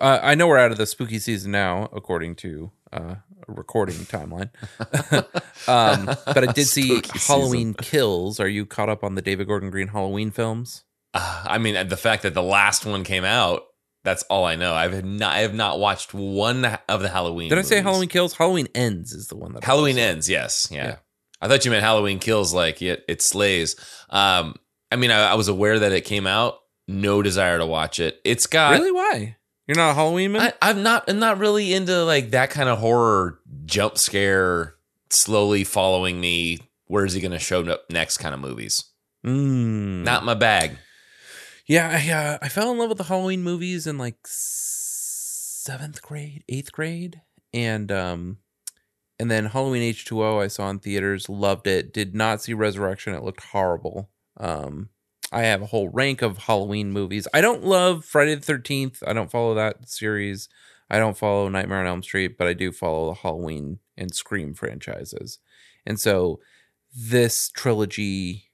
Uh, I know we're out of the spooky season now, according to uh, a recording timeline. um, but I did see Spooky Halloween Kills. Are you caught up on the David Gordon Green Halloween films? Uh, I mean, the fact that the last one came out, that's all I know. I've not, I have not watched one of the Halloween. Did I say. Halloween Kills? Halloween Ends is the one that Halloween ends, yes, yeah. Yeah. I thought you meant Halloween kills, like it, it slays. Um, I mean, I, I was aware that it came out. No desire to watch it. It's got. Really? Why? You're not a Halloween man? I, I'm not. I'm not really into like that kind of horror jump scare, slowly following me. Where's he going to show up next? Kind of movies. Mm. Not my bag. Yeah, I, uh, I fell in love with the Halloween movies in like seventh grade, eighth grade, and um, and then Halloween H two O I saw in theaters, loved it. Did not see Resurrection; it looked horrible. Um, I have a whole rank of Halloween movies. I don't love Friday the Thirteenth. I don't follow that series. I don't follow Nightmare on Elm Street, but I do follow the Halloween and Scream franchises. And so this trilogy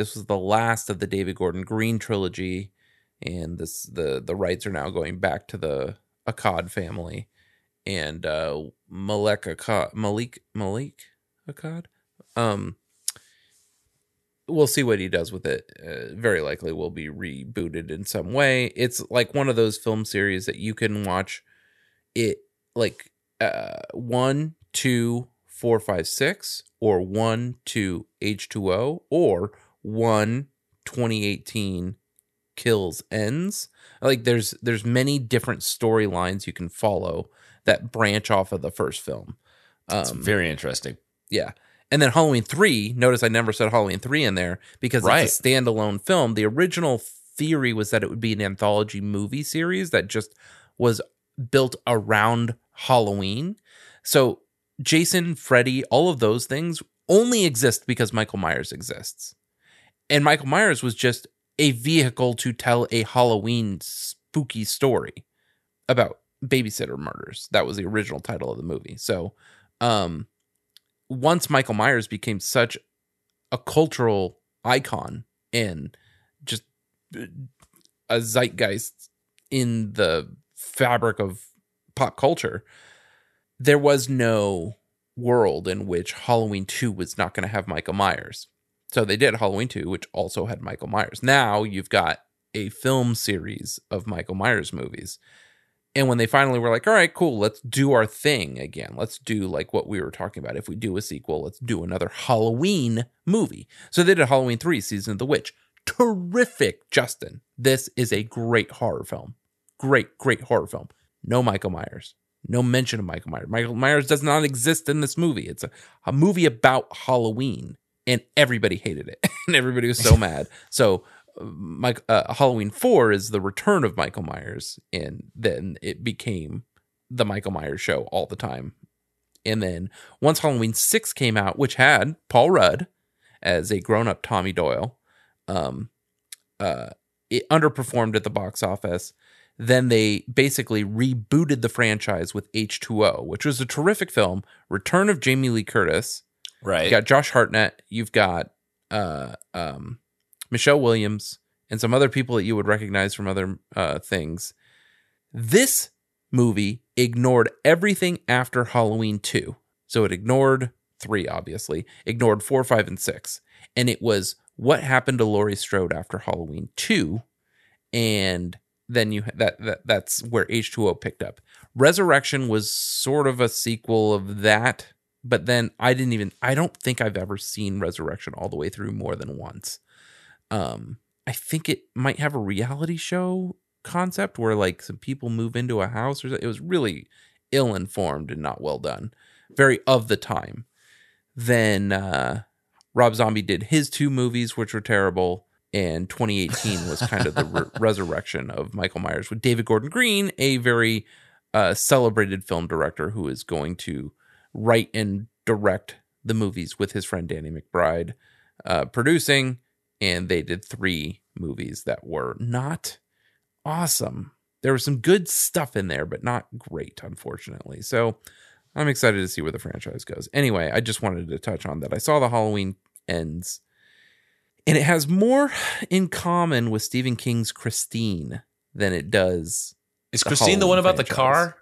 this was the last of the David Gordon Green trilogy, and this the the rights are now going back to the Akkad family, and uh, Malek Akkad, Malik Malik Akkad. Um, we'll see what he does with it. Uh, very likely will be rebooted in some way. It's like one of those film series that you can watch it like uh one, two, four, five, six, or one, two, H two O, or one 2018 kills ends like there's there's many different storylines you can follow that branch off of the first film It's um very interesting. yeah and then halloween 3 notice i never said halloween 3 in there because Right. it's a standalone film the original theory was that it would be an anthology movie series that just was built around halloween so jason freddy all of those things only exist because michael myers exists and Michael Myers was just a vehicle to tell a Halloween spooky story about babysitter murders. That was the original title of the movie. So, um, once Michael Myers became such a cultural icon and just uh, a zeitgeist in the fabric of pop culture, there was no world in which Halloween 2 was not going to have Michael Myers. So they did Halloween 2, which also had Michael Myers. Now you've got a film series of Michael Myers movies. And when they finally were like, all right, cool, let's do our thing again. Let's do like what we were talking about. If we do a sequel, let's do another Halloween movie. So they did Halloween 3, Season of the Witch. Terrific, Justin. This is a great horror film. Great, great horror film. No Michael Myers. No mention of Michael Myers. Michael Myers does not exist in this movie. It's a, a movie about Halloween, and everybody hated it, and everybody was so mad. So, uh, uh, Halloween Four is the return of Michael Myers, and then it became the Michael Myers show all the time. And then once Halloween Six came out, which had Paul Rudd as a grown-up Tommy Doyle, um, uh, it underperformed at the box office then they basically rebooted the franchise with H2O, which was a terrific film. Return of Jamie Lee Curtis. Right. You got Josh Hartnett. You've got uh, um, Michelle Williams and some other people that you would recognize from other uh, things. This movie ignored everything after Halloween 2. So it ignored 3, obviously, ignored 4, 5, and 6. And it was what happened to Laurie Strode after Halloween 2. And then you that, that that's where H2O picked up. Resurrection was sort of a sequel of that, but then I didn't even I don't think I've ever seen Resurrection all the way through more than once. Um I think it might have a reality show concept where like some people move into a house or so- it was really ill informed and not well done. Very of the time. Then uh Rob Zombie did his two movies which were terrible and 2018 was kind of the re- resurrection of Michael Myers with David Gordon Green, a very uh, celebrated film director who is going to write and direct the movies with his friend Danny McBride uh, producing. And they did three movies that were not awesome. There was some good stuff in there, but not great, unfortunately. So I'm excited to see where the franchise goes. Anyway, I just wanted to touch on that. I saw the Halloween ends and it has more in common with Stephen King's Christine than it does Is the Christine the one about the car?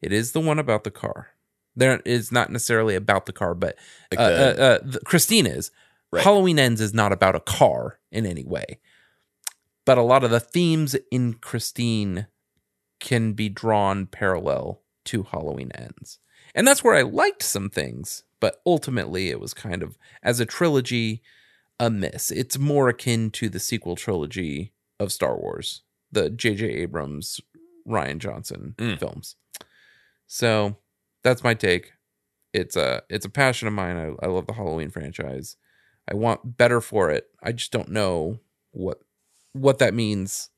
It is the one about the car. There is not necessarily about the car, but Like uh, the- uh, uh, Christine is. Right. Halloween Ends is not about a car in any way, but a lot of the themes in Christine can be drawn parallel to Halloween Ends, and that's where I liked some things. But ultimately, it was kind of as a trilogy a miss. It's more akin to the sequel trilogy of Star Wars, the J.J. Abrams, Rian Johnson Mm. films. So that's my take. It's a it's a passion of mine. I, I love the Halloween franchise. I want better for it. I just don't know what what that means.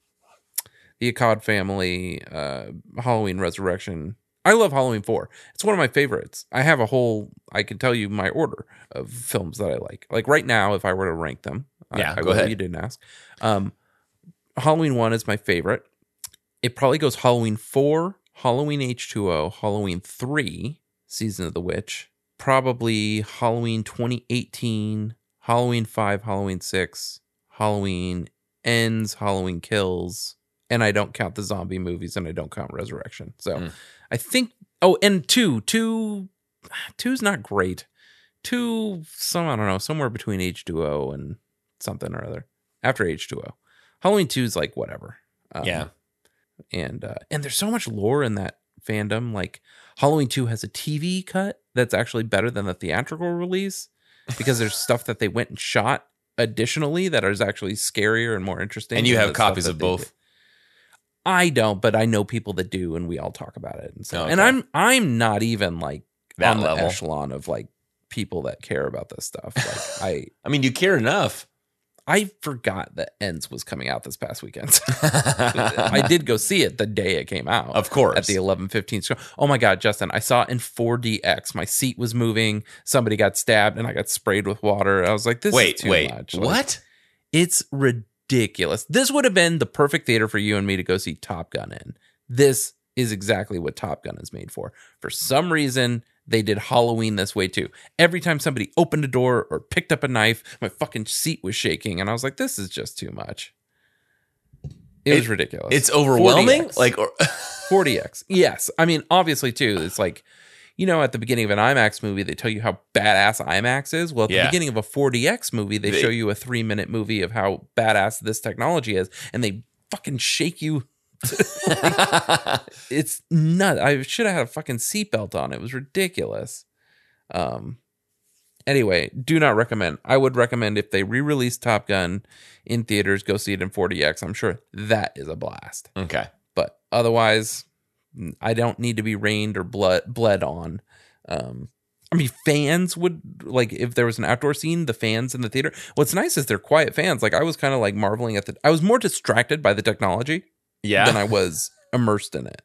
The Akkad family, uh, Halloween Resurrection. I love Halloween Four. It's one of my favorites. I have a whole. I can tell you my order of films that I like. Like right now, if I were to rank them, Yeah, I, go ahead. You didn't ask. Um, Halloween One is my favorite. It probably goes Halloween Four, Halloween H two O, Halloween Three, Season of the Witch, probably Halloween 2018, Halloween 5, Halloween 6, Halloween Ends, Halloween Kills, and I don't count the zombie movies and I don't count Resurrection. So Mm. I think oh, and 2, 2 two's not great. 2 some I don't know, somewhere between H2O and something or other. After H2O. Halloween 2 is like whatever. Um, yeah. and uh, and there's so much lore in that fandom. Like Halloween Two has a TV cut that's actually better than the theatrical release because there's stuff that they went and shot additionally that is actually scarier and more interesting. And you have copies of both? did. I don't, but I know people that do, and we all talk about it. And so, Oh, and. I'm I'm not even like That on the level. echelon of like people that care about this stuff. Like I I mean, you care enough. I forgot that Ends was coming out this past weekend. I did go see it the day it came out. Of course. At the 11:15 show. Oh my god, Justin, I saw it in 4DX. My seat was moving. Somebody got stabbed and I got sprayed with water. I was like, this wait, is too wait. much. Like, What? It's ridiculous. This would have been the perfect theater for you and me to go see Top Gun in. This is exactly what Top Gun is made for. For some reason, they did Halloween this way too. Every time somebody opened a door or picked up a knife, my fucking seat was shaking, and I was like, "This is just too much." It, was ridiculous. It's overwhelming. 4DX. Like, or, 4DX. Yes. I mean, obviously, too, it's like, you know, at the beginning of an IMAX movie, they tell you how badass IMAX is. Well, at Yeah. the beginning of a 4DX movie, they, They- show you a three minute movie of how badass this technology is, and they fucking shake you. It's nut. I should have had a fucking seatbelt on. It was ridiculous. Um. Anyway, do not recommend. I would recommend if they re-release Top Gun in theaters, go see it in 4DX. I'm sure that is a blast okay. but otherwise i don't need to be rained or blood bled on um i mean fans would like if there was an outdoor scene the fans in the theater what's nice is they're quiet fans like i was kind of like marveling at the i was more distracted by the technology Yeah. than i was immersed in it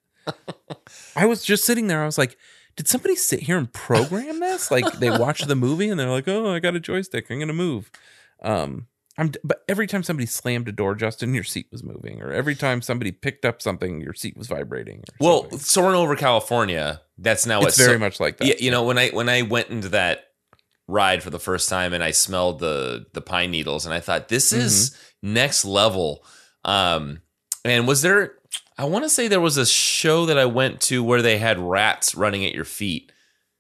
i was just sitting there i was like did somebody sit here and program this like they watched the movie and they're like oh i got a joystick i'm gonna move um I'm, but every time somebody slammed a door, Justin, your seat was moving, or every time somebody picked up something, your seat was vibrating. Or well, something. soaring over California, that's now it's very so- much like that. Yeah, you know when I when I went into that ride for the first time and I smelled the the pine needles and I thought this is Mm-hmm. next level. Um, and was there? I want to say there was a show that I went to where they had rats running at your feet.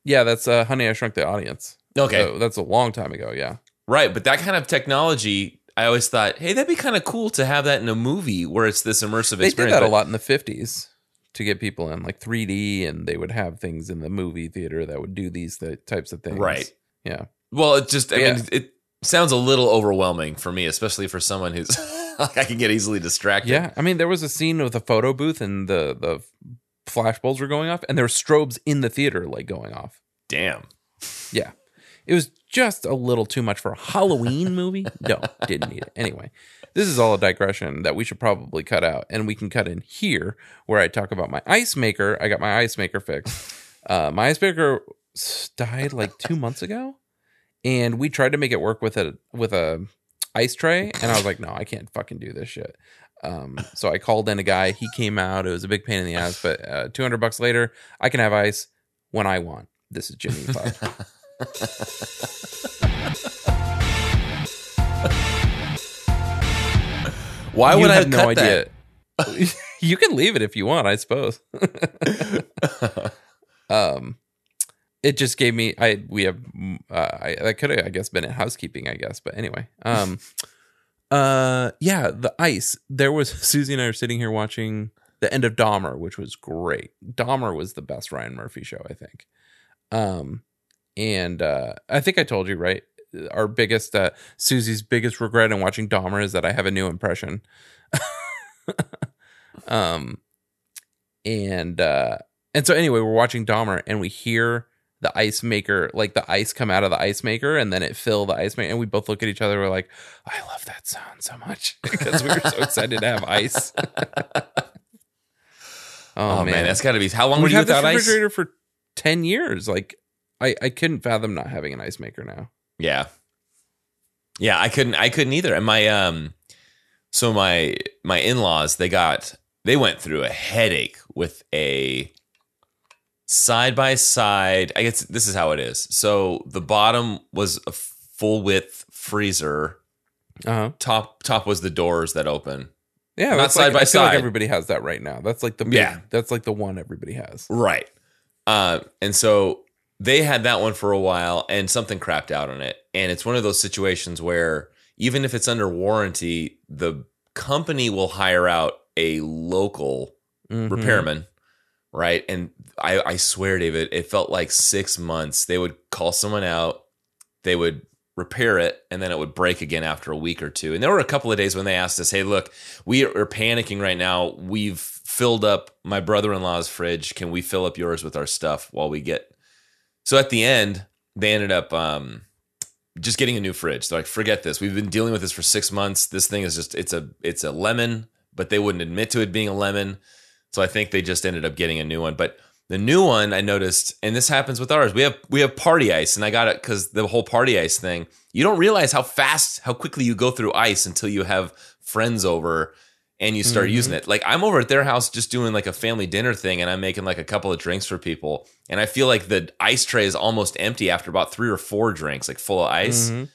yeah, that's uh, Honey, I Shrunk the Audience. Okay, So that's a long time ago. Yeah, right, but that kind of technology, I always thought, hey, that'd be kind of cool to have that in a movie where it's this immersive they did experience. that a lot in the fifties to get people in like 3D, and they would have things in the movie theater that would do these th- types of things. Right. Yeah. Well, it just, I Yeah. mean, it sounds a little overwhelming for me, especially for someone who's like, I can get easily distracted. Yeah. I mean, there was a scene with a photo booth, and the the flash bulbs were going off, and there were strobes in the theater like going off. Damn. Yeah. It was just a little too much for a Halloween movie. No, didn't need it. Anyway, this is all a digression that we should probably cut out. And we can cut in here where I talk about my ice maker. I got my ice maker fixed. Uh, my ice maker died like two months ago. And we tried to make it work with a with a ice tray. And I was like, no, I can't fucking do this shit. Um, so I called in a guy. He came out. It was a big pain in the ass, but uh, 200 bucks later, I can have ice when I want. This is Jimmy. Why You would I have cut that? you can leave it if you want, I suppose. um, it just gave me. I we have. mm, Uh, I could have, I guess, been in housekeeping. I guess, but anyway. Um, uh, yeah, the ice. There was Susie and I are sitting here watching the end of Dahmer, which was great. Dahmer was the best Ryan Murphy show, I think. Um, and uh, I think I told you right. Our biggest, uh, Susie's biggest regret in watching Dahmer is that I have a new impression. um, and uh, and so anyway, we're watching Dahmer, and we hear the ice maker, like the ice come out of the ice maker, and then it fill the ice maker, and we both look at each other. We're like, I love that sound so much because we were so excited to have ice. Oh, man. that's got to be. How long were We've you this without ice? refrigerator for ten years. Like, I I couldn't fathom not having an ice maker now. Yeah. Yeah, I couldn't I couldn't either. And my um so my my in-laws, they got they went through a headache with a side by side. I guess this is how it is. So the bottom was a full width freezer. Uh huh. Top top was the doors that open. Yeah, Not that's side like, by I feel like side. everybody has that right now. That's like the big, Yeah. That's like the one everybody has. Right. Uh, and so they had that one for a while and something crapped out on it. And it's one of those situations where even if it's under warranty, the company will hire out a local Mhm. repairman. Right. And I, I swear, David, it felt like six months. They would call someone out, they would repair it, and then it would break again after a week or two. And there were a couple of days when they asked us, Hey, look, we are panicking right now. We've filled up my brother in law's fridge. Can we fill up yours with our stuff while we get. So at the end, they ended up um, just getting a new fridge. They're like, forget this. We've been dealing with this for six months. This thing is just it's a it's a lemon, but they wouldn't admit to it being a lemon. So I think they just ended up getting a new one. But the new one I noticed, and this happens with ours. We have we have party ice, and I got it because the whole party ice thing. You don't realize how fast, how quickly you go through ice until you have friends over and you start Mhm. using it. Like I'm over at their house just doing like a family dinner thing, and I'm making like a couple of drinks for people, and I feel like the ice tray is almost empty after about three or four drinks, like full of ice. Mhm.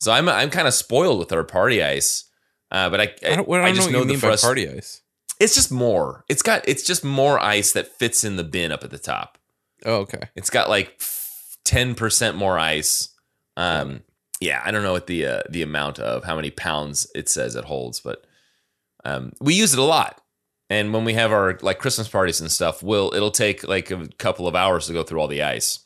So I'm I'm kind of spoiled with our party ice. Uh, but I, I don't, I I don't just know know the frust- party ice. It's just more. It's got it's just more ice that fits in the bin up at the top. Oh, okay. It's got like ten percent more ice. Um, yeah, I don't know what the uh, the amount of how many pounds it says it holds, but um, we use it a lot. And when we have our like Christmas parties and stuff, we'll it'll take like a couple of hours to go through all the ice.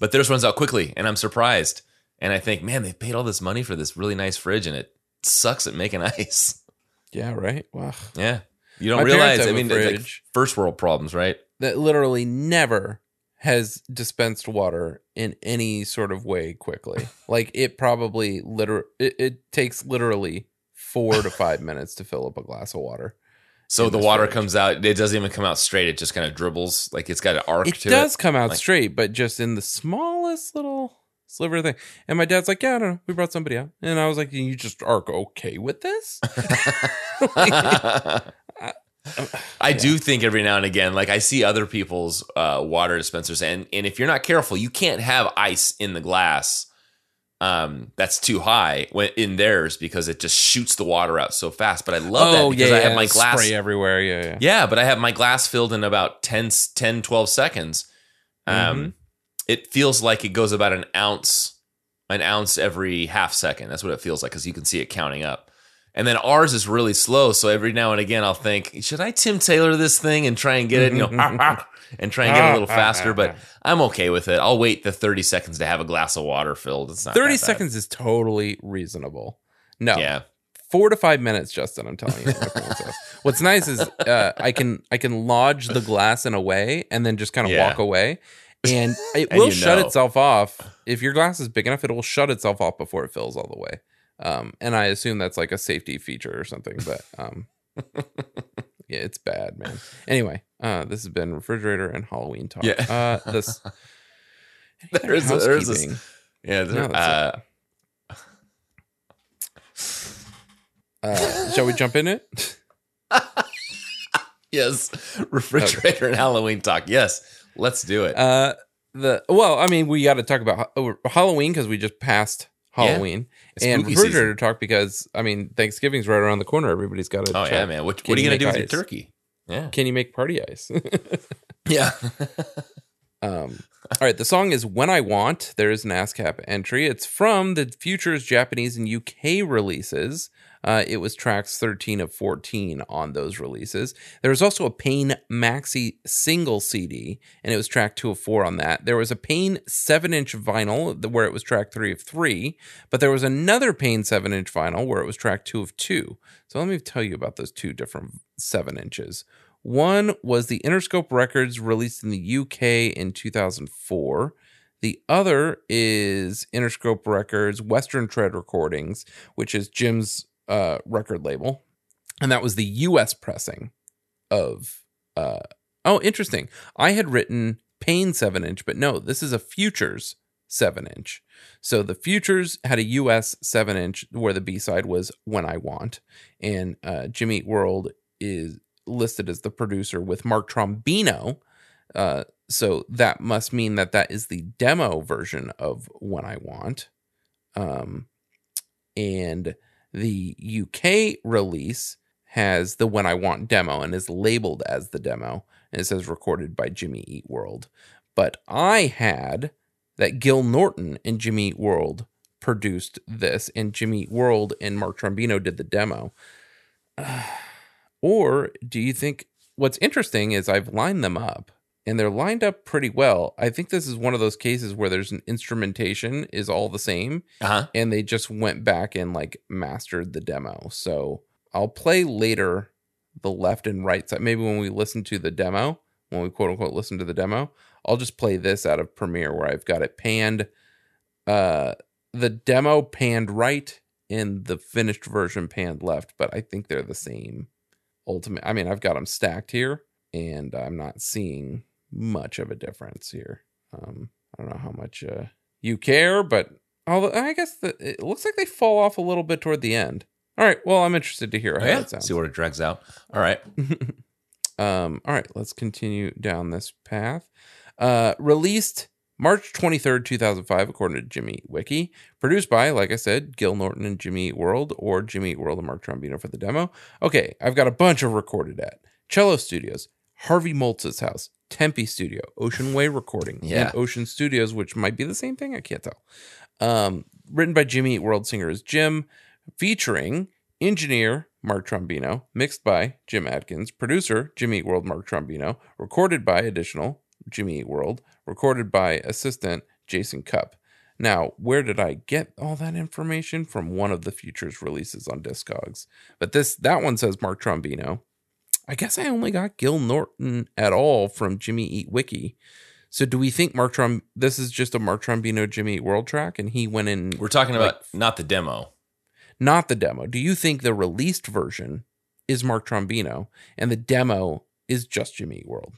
But theirs runs out quickly, and I'm surprised. And I think, man, they paid all this money for this really nice fridge, and it sucks at making ice. Yeah, right. Wow. Yeah, you don't My realize. I mean, it's like first world problems, right? That literally never has dispensed water in any sort of way quickly. like it probably liter it, it takes literally four to five minutes to fill up a glass of water. So the water fridge. comes out. It doesn't even come out straight. It just kind of dribbles. Like it's got an arc to It does it. come out Like- straight, but just in the smallest little sliver thing. And my dad's like, "Yeah, I don't know. We brought somebody out," and I was like, "You just are okay with this?" I do think every now and again, like I see other people's uh, water dispensers, and and if you're not careful, you can't have ice in the glass. Um, that's too high when in theirs because it just shoots the water out so fast. But I love that because I have my glass. Oh, spray everywhere. Yeah, yeah. Yeah, but I have my glass filled in about 10, 10 12 seconds. Um, Mhm. It feels like it goes about an ounce, an ounce every half second. That's what it feels like because you can see it counting up. And then ours is really slow. So every now and again, I'll think, should I Tim Taylor this thing and try and get it, you know, and try and get it a little faster? But I'm okay with it. I'll wait the 30 seconds to have a glass of water filled. It's not Thirty seconds is totally reasonable. No, Yeah. four to five minutes, Justin. I'm telling you. my parents says. What's nice is uh, I can I can lodge the glass in a way and then just kind of Yeah. walk away, and it And will you shut itself off if your glass is big enough. It will shut itself off before it fills all the way. Um, and I assume that's like a safety feature or something, but um, yeah, it's bad, man. Anyway, uh, this has been refrigerator and Halloween talk. Yeah. uh, this. There's a- there's this- Yeah. There- that's uh, Uh, shall we jump in it? yes. Refrigerator and Halloween talk. Yes. Let's do it. Uh, the well, I mean, we got to talk about Ha- Halloween because we just passed Halloween, It's and spooky refrigerator talk because I mean Thanksgiving's right around the corner. Everybody's got to. Oh yeah, man. What, what are you you gonna do make with your turkey? Yeah. Can you make party ice? Yeah. Um, all right, the song is When I Want. There is an ASCAP entry. It's from the Futures Japanese and UK releases. Uh, it was tracks 13 of 14 on those releases. There was also a Pain Maxi single CD, and it was track 2 of 4 on that. There was a Pain 7 inch vinyl where it was track 3 of 3, but there was another Pain 7 inch vinyl where it was track 2 of 2. So let me tell you about those two different 7 inches. One was the Interscope Records released in the UK in 2004. The other is Interscope Records Western Tread Recordings, which is Jim's uh, record label. And that was the US pressing of. Uh, oh, interesting. I had written Pain 7 inch, but no, this is a Futures 7 inch. So the Futures had a US 7 inch where the B side was When I Want. And uh, Jimmy Eat World is listed as the producer with Mark Trombino. Uh, so that must mean that that is the demo version of When I Want. Um, and the UK release has the When I Want demo and is labeled as the demo. And it says recorded by Jimmy Eat World. But I had that Gil Norton and Jimmy Eat World produced this, and Jimmy Eat World and Mark Trombino did the demo. Or do you think what's interesting is I've lined them up and they're lined up pretty well. I think this is one of those cases where there's an instrumentation is all the same Uh-huh. and they just went back and like mastered the demo. So I'll play later the left and right side. Maybe when we listen to the demo, when we quote unquote listen to the demo, I'll just play this out of Premiere where I've got it panned, uh, the demo panned right and the finished version panned left, but I think they're the same ultimate. I mean, I've got them stacked here and I'm not seeing much of a difference here. Um, I don't know how much uh, you care, but although I guess the, it looks like they fall off a little bit toward the end. All right. Well, I'm interested to hear how Oh, yeah. it sounds. See what it drags out. All right. um, all right. Let's continue down this path. Uh, released March 23rd, 2005, according to Jimmy Wiki. Produced by, like I said, Gil Norton and Jimmy World, or Jimmy World and Mark Trombino for the demo. Okay, I've got a bunch of recorded at Cello Studios, Harvey Moltz's house, Tempe Studio, Ocean Way Recording, Yeah. and Ocean Studios, which might be the same thing. I can't tell. Um, written by Jimmy Eat World singer is Jim, featuring engineer Mark Trombino, mixed by Jim Adkins, producer Jimmy Eat World Mark Trombino, recorded by additional Jimmy Eat World, recorded by assistant Jason Cupp. Now, where did I get all that information from? One of the futures releases on Discogs, but this that one says Mark Trombino. I guess I only got Gil Norton at all from Jimmy Eat Wiki. So do we think Mark Trom? This is just a Mark Trombino Jimmy Eat World track, and he went in We're talking like, about not the demo. not the demo. Do you think the released version is Mark Trombino and the demo is just Jimmy Eat World?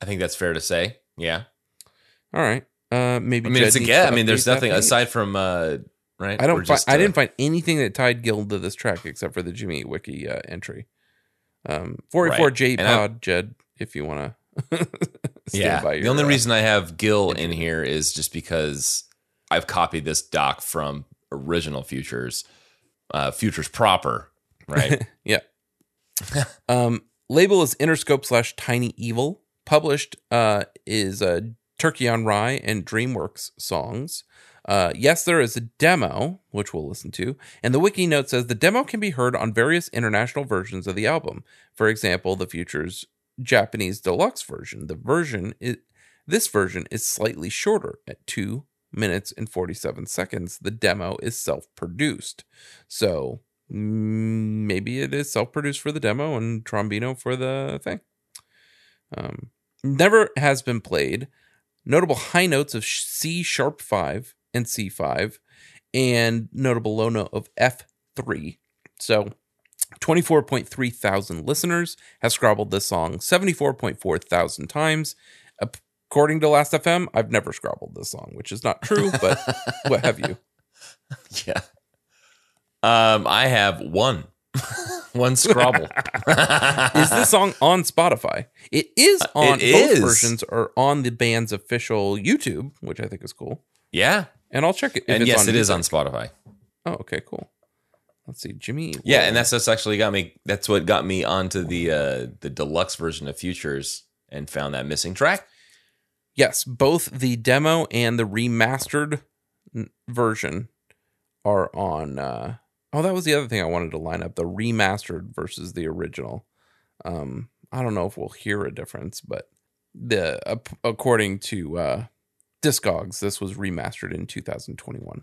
I think that's fair to say. Yeah. All right. Uh, maybe. I mean, Jed it's a guess. I mean, there's nothing aside from uh, right. I don't. Fi- just, I uh, didn't find anything that tied Gil to this track except for the Jimmy Eat Wiki uh, entry. Um, 44 Right. Pod Jed, if you want to. Yeah. The only uh, reason I have Gil in here is just because I've copied this doc from original Futures, uh, Futures proper, right? yeah. um, label is Interscope slash Tiny Evil. Published uh, is uh, Turkey on Rye and DreamWorks songs. Uh, yes, there is a demo, which we'll listen to. And the wiki note says the demo can be heard on various international versions of the album. For example, the Future's Japanese deluxe version. The version is this version is slightly shorter at two minutes and 47 seconds. The demo is self produced. So mm, maybe it is self produced for the demo and Trombino for the thing. Um, never has been played. Notable high notes of C sharp 5 and C5, and notable low note of F3. So 24.3 thousand listeners have scrobbled this song 74.4 thousand times. According to Last FM, I've never scrobbled this song, which is not true, but what have you? yeah. Um, I have one, one Scrobble. Is this song on Spotify? It is on It both is. versions are on the band's official YouTube, which I think is cool. Yeah, And I'll check it. And yes, it is music. on Spotify. Oh, okay, cool. let's see, Jimmy. Yeah, Whoa. and that's that's actually got me. That's what got me onto the uh the deluxe version of Futures and found that missing track. yes, both the demo and the remastered version are on. uh Oh, that was the other thing I wanted to line up: the remastered versus the original. Um, I don't know if we'll hear a difference, but the ap- according to uh Discogs, this was remastered in 2021.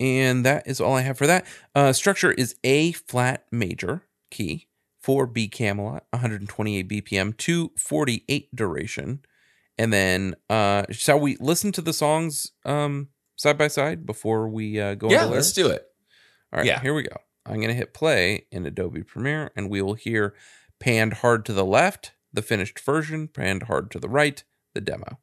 And that is all I have for that. Uh, structure is A flat major key, 4 B Camelot, 128 BPM, 248 duration. And then, uh, shall we listen to the songs um, side by side before we uh, go? yeah, let's do it. All right, Yeah. here we go. I'm going to hit play in Adobe Premiere and we will hear panned hard to the left, the finished version, panned hard to the right, the demo.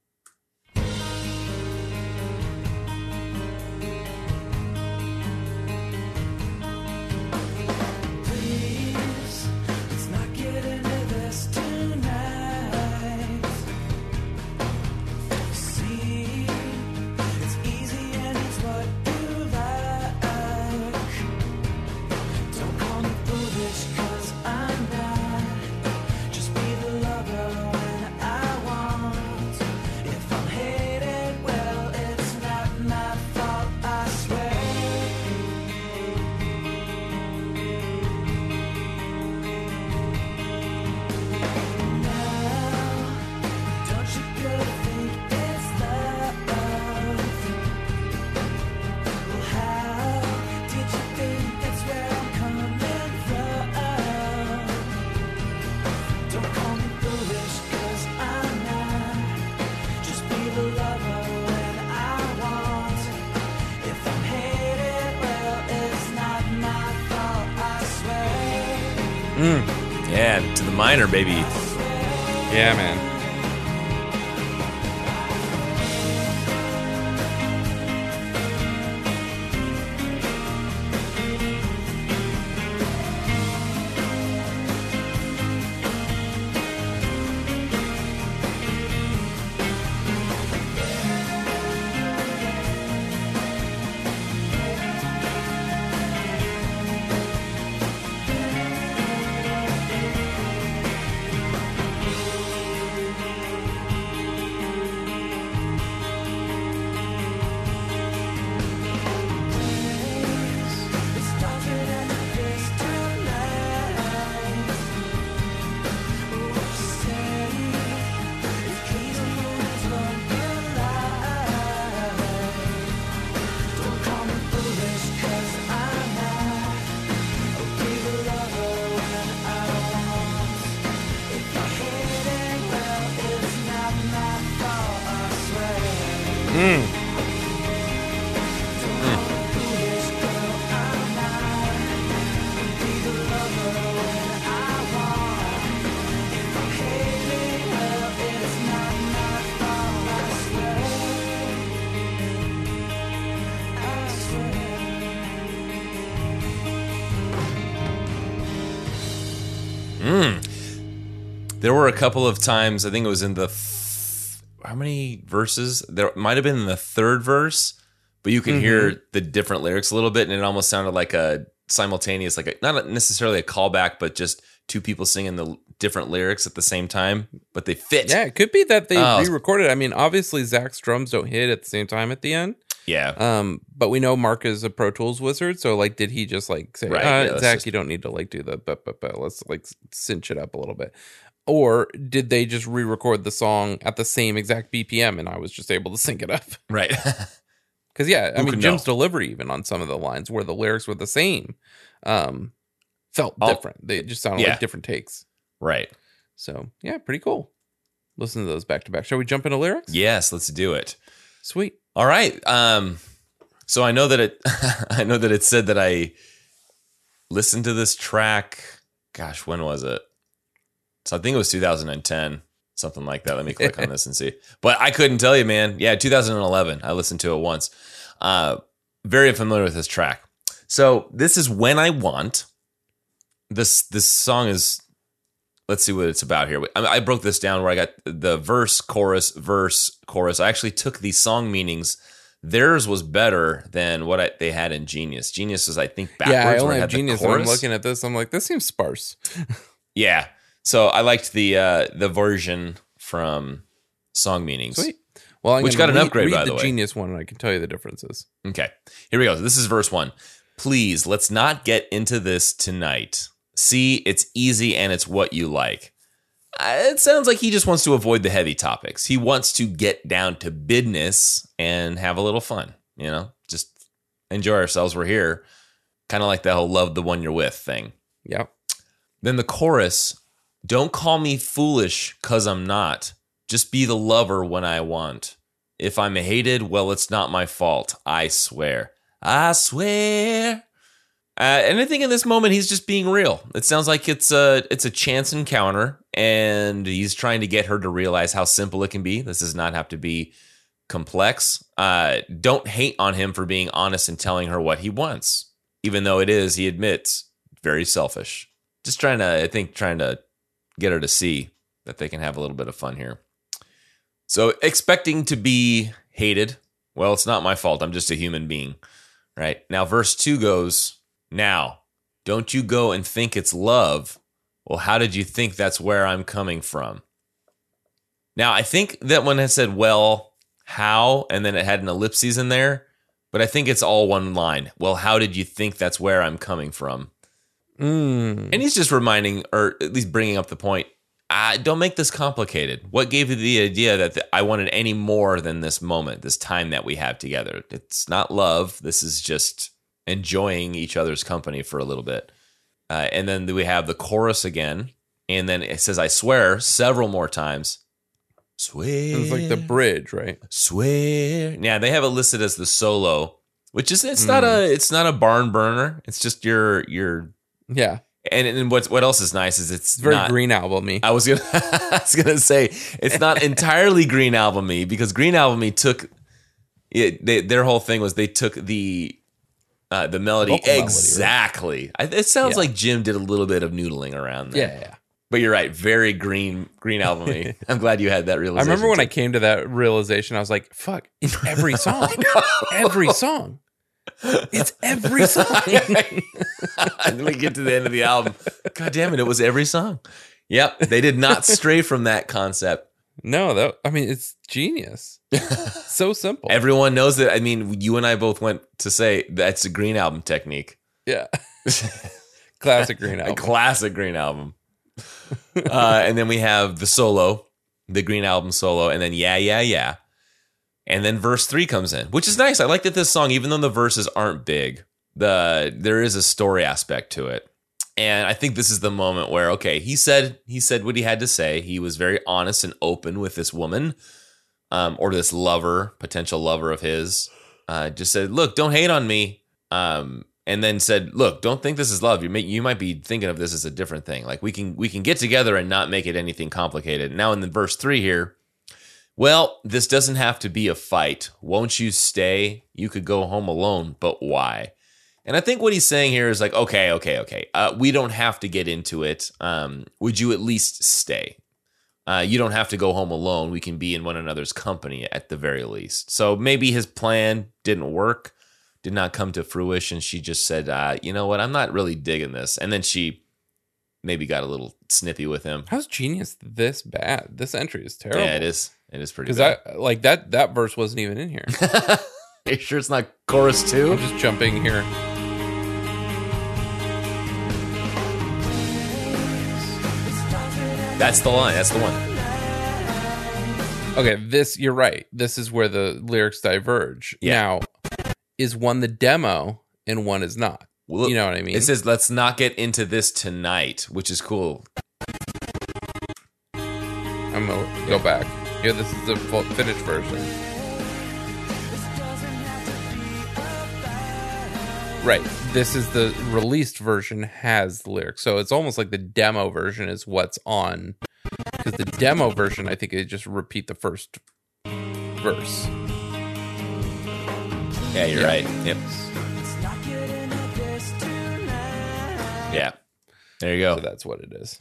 Minor, baby. Yeah, man. There were a couple of times. I think it was in the th- how many verses? There might have been in the third verse, but you could hear the different lyrics a little bit, and it almost sounded like a simultaneous, like a, not necessarily a callback, but just two people singing the different lyrics at the same time, but they fit. Yeah, it could be that they Oh. re-recorded. I mean, obviously Zach's drums don't hit at the same time at the end. yeah. Um, but we know Mark is a Pro Tools wizard, so like, did he just like say, Right, uh, yeah, Zach, just- you don't need to like do the, but but but let's like cinch it up a little bit, or did they just re-record the song at the same exact BPM and I was just able to sync it up? right. Because yeah, I Who mean, Jim's know? delivery even on some of the lines where the lyrics were the same, um, felt Oh. different. They just sounded Yeah. like different takes. right. So yeah, pretty cool. Listen to those back to back. Shall we jump into lyrics? Yes, let's do it. Sweet. All right. Um, so I know that it, I know that it said that I listened to this track. Gosh, when was it? So I think it was 2010, something like that. Let me click on this and see. But I couldn't tell you, man. Yeah, 2011. I listened to it once. Uh, very familiar with this track. So this is when I want. This this song is. Let's see what it's about here. I, I broke this down where I got the verse, chorus, verse, chorus. I actually took the song meanings theirs was better than what I, they had in Genius. Genius was, I think, backwards. yeah, I only have genius. I'm looking at this, I'm like, this seems sparse. Yeah. So I liked the uh, the version from Song Meanings. Sweet. Well, I'm Which got an read- upgrade, read by the way. genius one, and I can tell you the differences. Okay. Here we go. This is verse one. Please, let's not get into this tonight. See, it's easy and it's what you like. Uh, It sounds like he just wants to avoid the heavy topics. He wants to get down to business and have a little fun, you know, just enjoy ourselves. We're here. Kind of like that whole love the one you're with thing. Yep. Then the chorus Don't call me foolish, cause I'm not. Just be the lover when I want. If I'm hated, well, it's not my fault. I swear. I swear. Uh, and I think in this moment he's just being real. It sounds like it's a it's a chance encounter, and he's trying to get her to realize how simple it can be. This does not have to be complex. Uh, don't hate on him for being honest and telling her what he wants, even though it is he admits very selfish. Just trying to, I think, trying to get her to see that they can have a little bit of fun here. So expecting to be hated, well, it's not my fault. I'm just a human being, right? Now, verse two goes, Now, don't you go and think it's love. Well, how did you think that's where I'm coming from? Now, I think that one has said, Well, how? And then it had an ellipses in there, but I think it's all one line. Well, how did you think that's where I'm coming from? Mm. And he's just reminding, or at least bringing up the point. Uh, don't make this complicated. What gave you the idea that th- I wanted any more than this moment, this time that we have together? It's not love. This is just enjoying each other's company for a little bit. Uh, and then we have the chorus again, and then it says "I swear" several more times. Swear. It's like the bridge, right? swear. Yeah, they have it listed as the solo, which is it's not a it's not a barn burner. It's just your your Yeah. and and what what else is nice is it's It's very not, green albumy. I was gonna I was gonna say it's not entirely Green Albumy because Green Albumy took it. They, their whole thing was they took the uh, the melody Vocal melody, right? exactly. I, it sounds Yeah. like Jim did a little bit of noodling around there. yeah, yeah. but you're right. Very green Green Albumy. I'm glad you had that realization. I remember when I came to that realization, I was like, fuck, it's every song. every song. It's every song. and then we get to the end of the album. God damn it! It was every song. Yep, they did not stray from that concept. no, that I mean it's genius. so simple. Everyone knows that. I mean, you and I both went to say that's a green album technique. yeah. Classic green A album. classic green album. uh, and then we have the solo, the green album solo, and then yeah, yeah, yeah. And then verse three comes in, which is nice. I like that this song, even though the verses aren't big, the there is a story aspect to it. And I think this is the moment where, okay, he said he said what he had to say. He was very honest and open with this woman, um, or this lover, potential lover of his. Uh, just said, "Look, don't hate on me." Um, and then said, "Look, don't think this is love. You may, you might be thinking of this as a different thing. Like we can we can get together and not make it anything complicated." Now in the verse three here, well, this doesn't have to be a fight. Won't you stay? You could go home alone, but why? And I think what he's saying here is like, okay, okay, okay. Uh, we don't have to get into it. Um, would you at least stay? Uh, you don't have to go home alone. We can be in one another's company at the very least. So maybe his plan didn't work, did not come to fruition. She just said, uh, you know what? I'm not really digging this. And then she maybe got a little snippy with him. How's genius this bad? This entry is terrible. Yeah, it is. It is pretty Because that like that that verse wasn't even in here. Are you sure it's not chorus two? I'm just jumping here. That's the line. That's the one. Okay, this you're right. This is where the lyrics diverge. Yeah. Now, is one the demo and one is not? Well, you know what I mean? It says, let's not get into this tonight, which is cool. I'm gonna go back. Here, this is the full finished version. Right. This is the released version has the lyrics, so it's almost like the demo version is what's on. Because the demo version, I think they just repeat the first verse. Yeah, you're Yeah. right. Yep. Yeah. There you So go. that's what it is.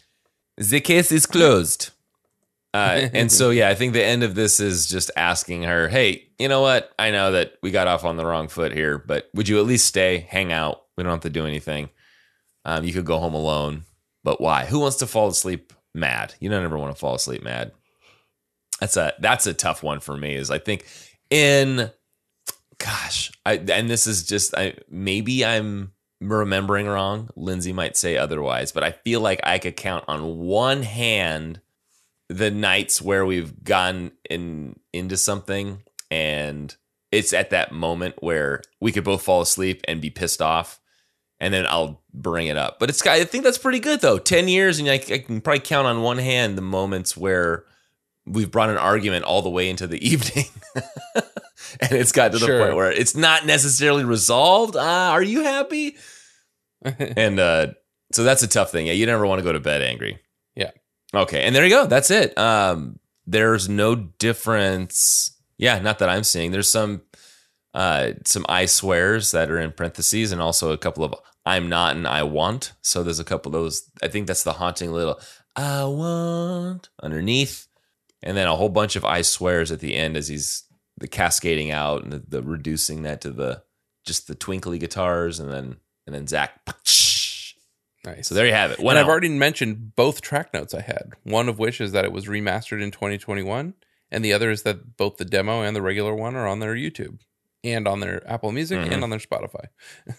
The case is closed. Uh, and so, yeah, I think the end of this is just asking her, hey, you know what? I know that we got off on the wrong foot here, but would you at least stay, hang out? We don't have to do anything. Um, you could go home alone, but why? Who wants to fall asleep mad? You don't ever want to fall asleep mad. That's a that's a tough one for me. Is I think in gosh, I and this is just I maybe I'm remembering wrong. Lindsay might say otherwise, but I feel like I could count on one hand the nights where we've gone in into something and it's at that moment where we could both fall asleep and be pissed off and then I'll bring it up. But it's I think that's pretty good though. 10 years and I, I can probably count on one hand the moments where we've brought an argument all the way into the evening. and it's got to the Sure. point where it's not necessarily resolved. Uh, are you happy? and uh, so that's a tough thing. Yeah, you never want to go to bed angry. Okay, and there you go. That's it. Um, there's no difference. Yeah, not that I'm seeing. There's some uh, some I swears that are in parentheses, and also a couple of I'm not and I want. So there's a couple of those. I think that's the haunting little I want underneath, and then a whole bunch of I swears at the end as he's the cascading out and the, the reducing that to the just the twinkly guitars, and then and then Zach. Nice. So there you have it. and I've already mentioned both track notes I had. One of which is that it was remastered in 2021, and the other is that both the demo and the regular one are on their YouTube and on their Apple Music Mhm. and on their Spotify.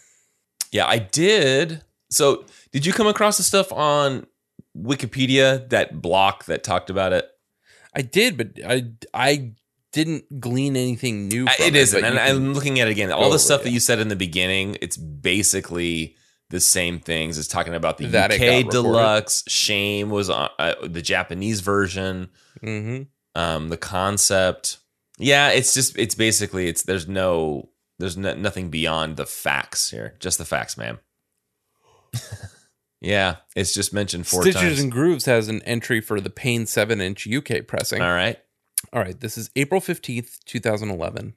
Yeah, I did. So, did you come across the stuff on Wikipedia, that block that talked about it? I did, but I I didn't glean anything new. From it isn't. And I'm looking at it again. All the stuff it, that you said in the beginning, it's basically the same things. It's talking about the That UK recorded. deluxe. Shame was on uh, the Japanese version. Mhm. Um, the concept. Yeah, it's just it's basically it's there's no there's no, nothing beyond the facts here. Just the facts, man. yeah, it's just mentioned four Stitches times. and Grooves has an entry for the Pain 7 inch UK pressing. All right. All right, this is April 15th, 2011.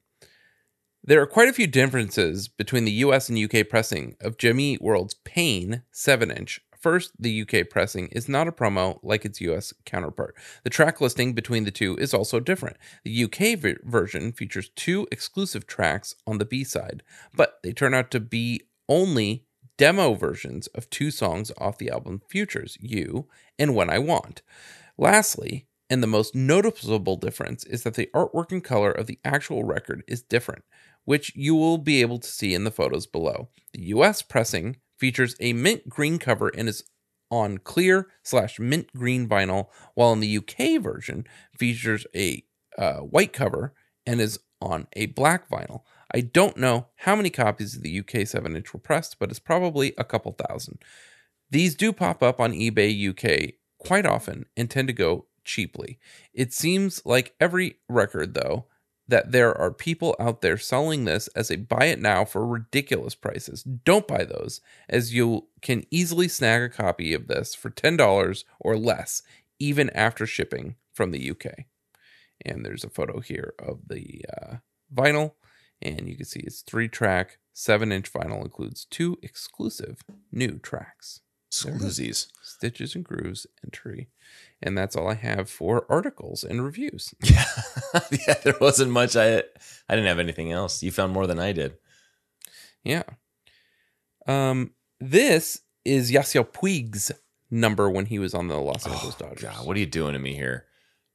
There are quite a few differences between the US and UK pressing of Jimmy Eat World's Pain 7 inch. First, the UK pressing is not a promo like its US counterpart. The track listing between the two is also different. The UK ver- version features two exclusive tracks on the B side, but they turn out to be only demo versions of two songs off the album Futures, You and When I Want. Lastly, and the most noticeable difference is that the artwork and color of the actual record is different, which you will be able to see in the photos below. The US pressing features a mint green cover and is on clear slash mint green vinyl, while in the UK version features a uh, white cover and is on a black vinyl. I don't know how many copies of the UK 7 inch were pressed, but it's probably a couple thousand. These do pop up on eBay UK quite often and tend to go cheaply. It seems like every record, though, that there are people out there selling this as a buy it now for ridiculous prices. Don't buy those, as you can easily snag a copy of this for $10 or less, even after shipping from the UK. And there's a photo here of the uh, vinyl, and you can see it's three track, seven inch vinyl includes two exclusive new tracks. Exclusies. Stitches and Grooves entry. And that's all I have for articles and reviews. Yeah. yeah, there wasn't much. I I didn't have anything else. You found more than I did. Yeah. Um, this is Yasiel Puig's number when he was on the Los Angeles Dodgers. Oh, God, what are you doing to me here?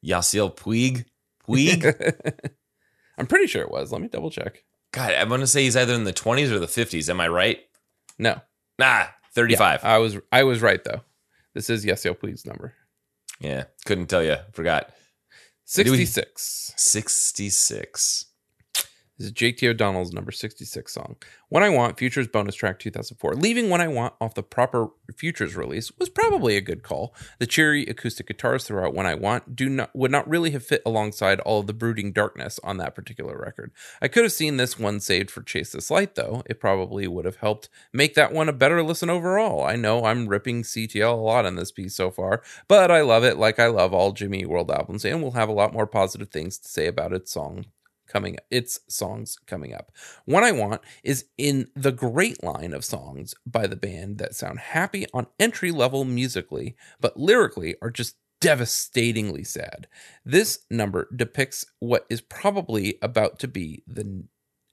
Yasiel Puig? Puig? I'm pretty sure it was. Let me double check. God, I'm going to say he's either in the 20s or the 50s. Am I right? No. Nah, 35. Yeah, I was I was right though. This is Yasiel Puig's number. Yeah, couldn't tell you. Forgot. 66. 66. Is JT O'Donnell's number 66 song. When I Want, Futures bonus track 2004. Leaving When I Want off the proper Futures release was probably a good call. The cheery acoustic guitars throughout When I Want do not would not really have fit alongside all of the brooding darkness on that particular record. I could have seen this one saved for Chase This Light though. It probably would have helped make that one a better listen overall. I know I'm ripping CTL a lot in this piece so far, but I love it like I love all Jimmy World albums and will have a lot more positive things to say about its song coming its songs coming up. When I Want is in the great line of songs by the band that sound happy on entry level musically, but lyrically are just devastatingly sad. This number depicts what is probably about to be the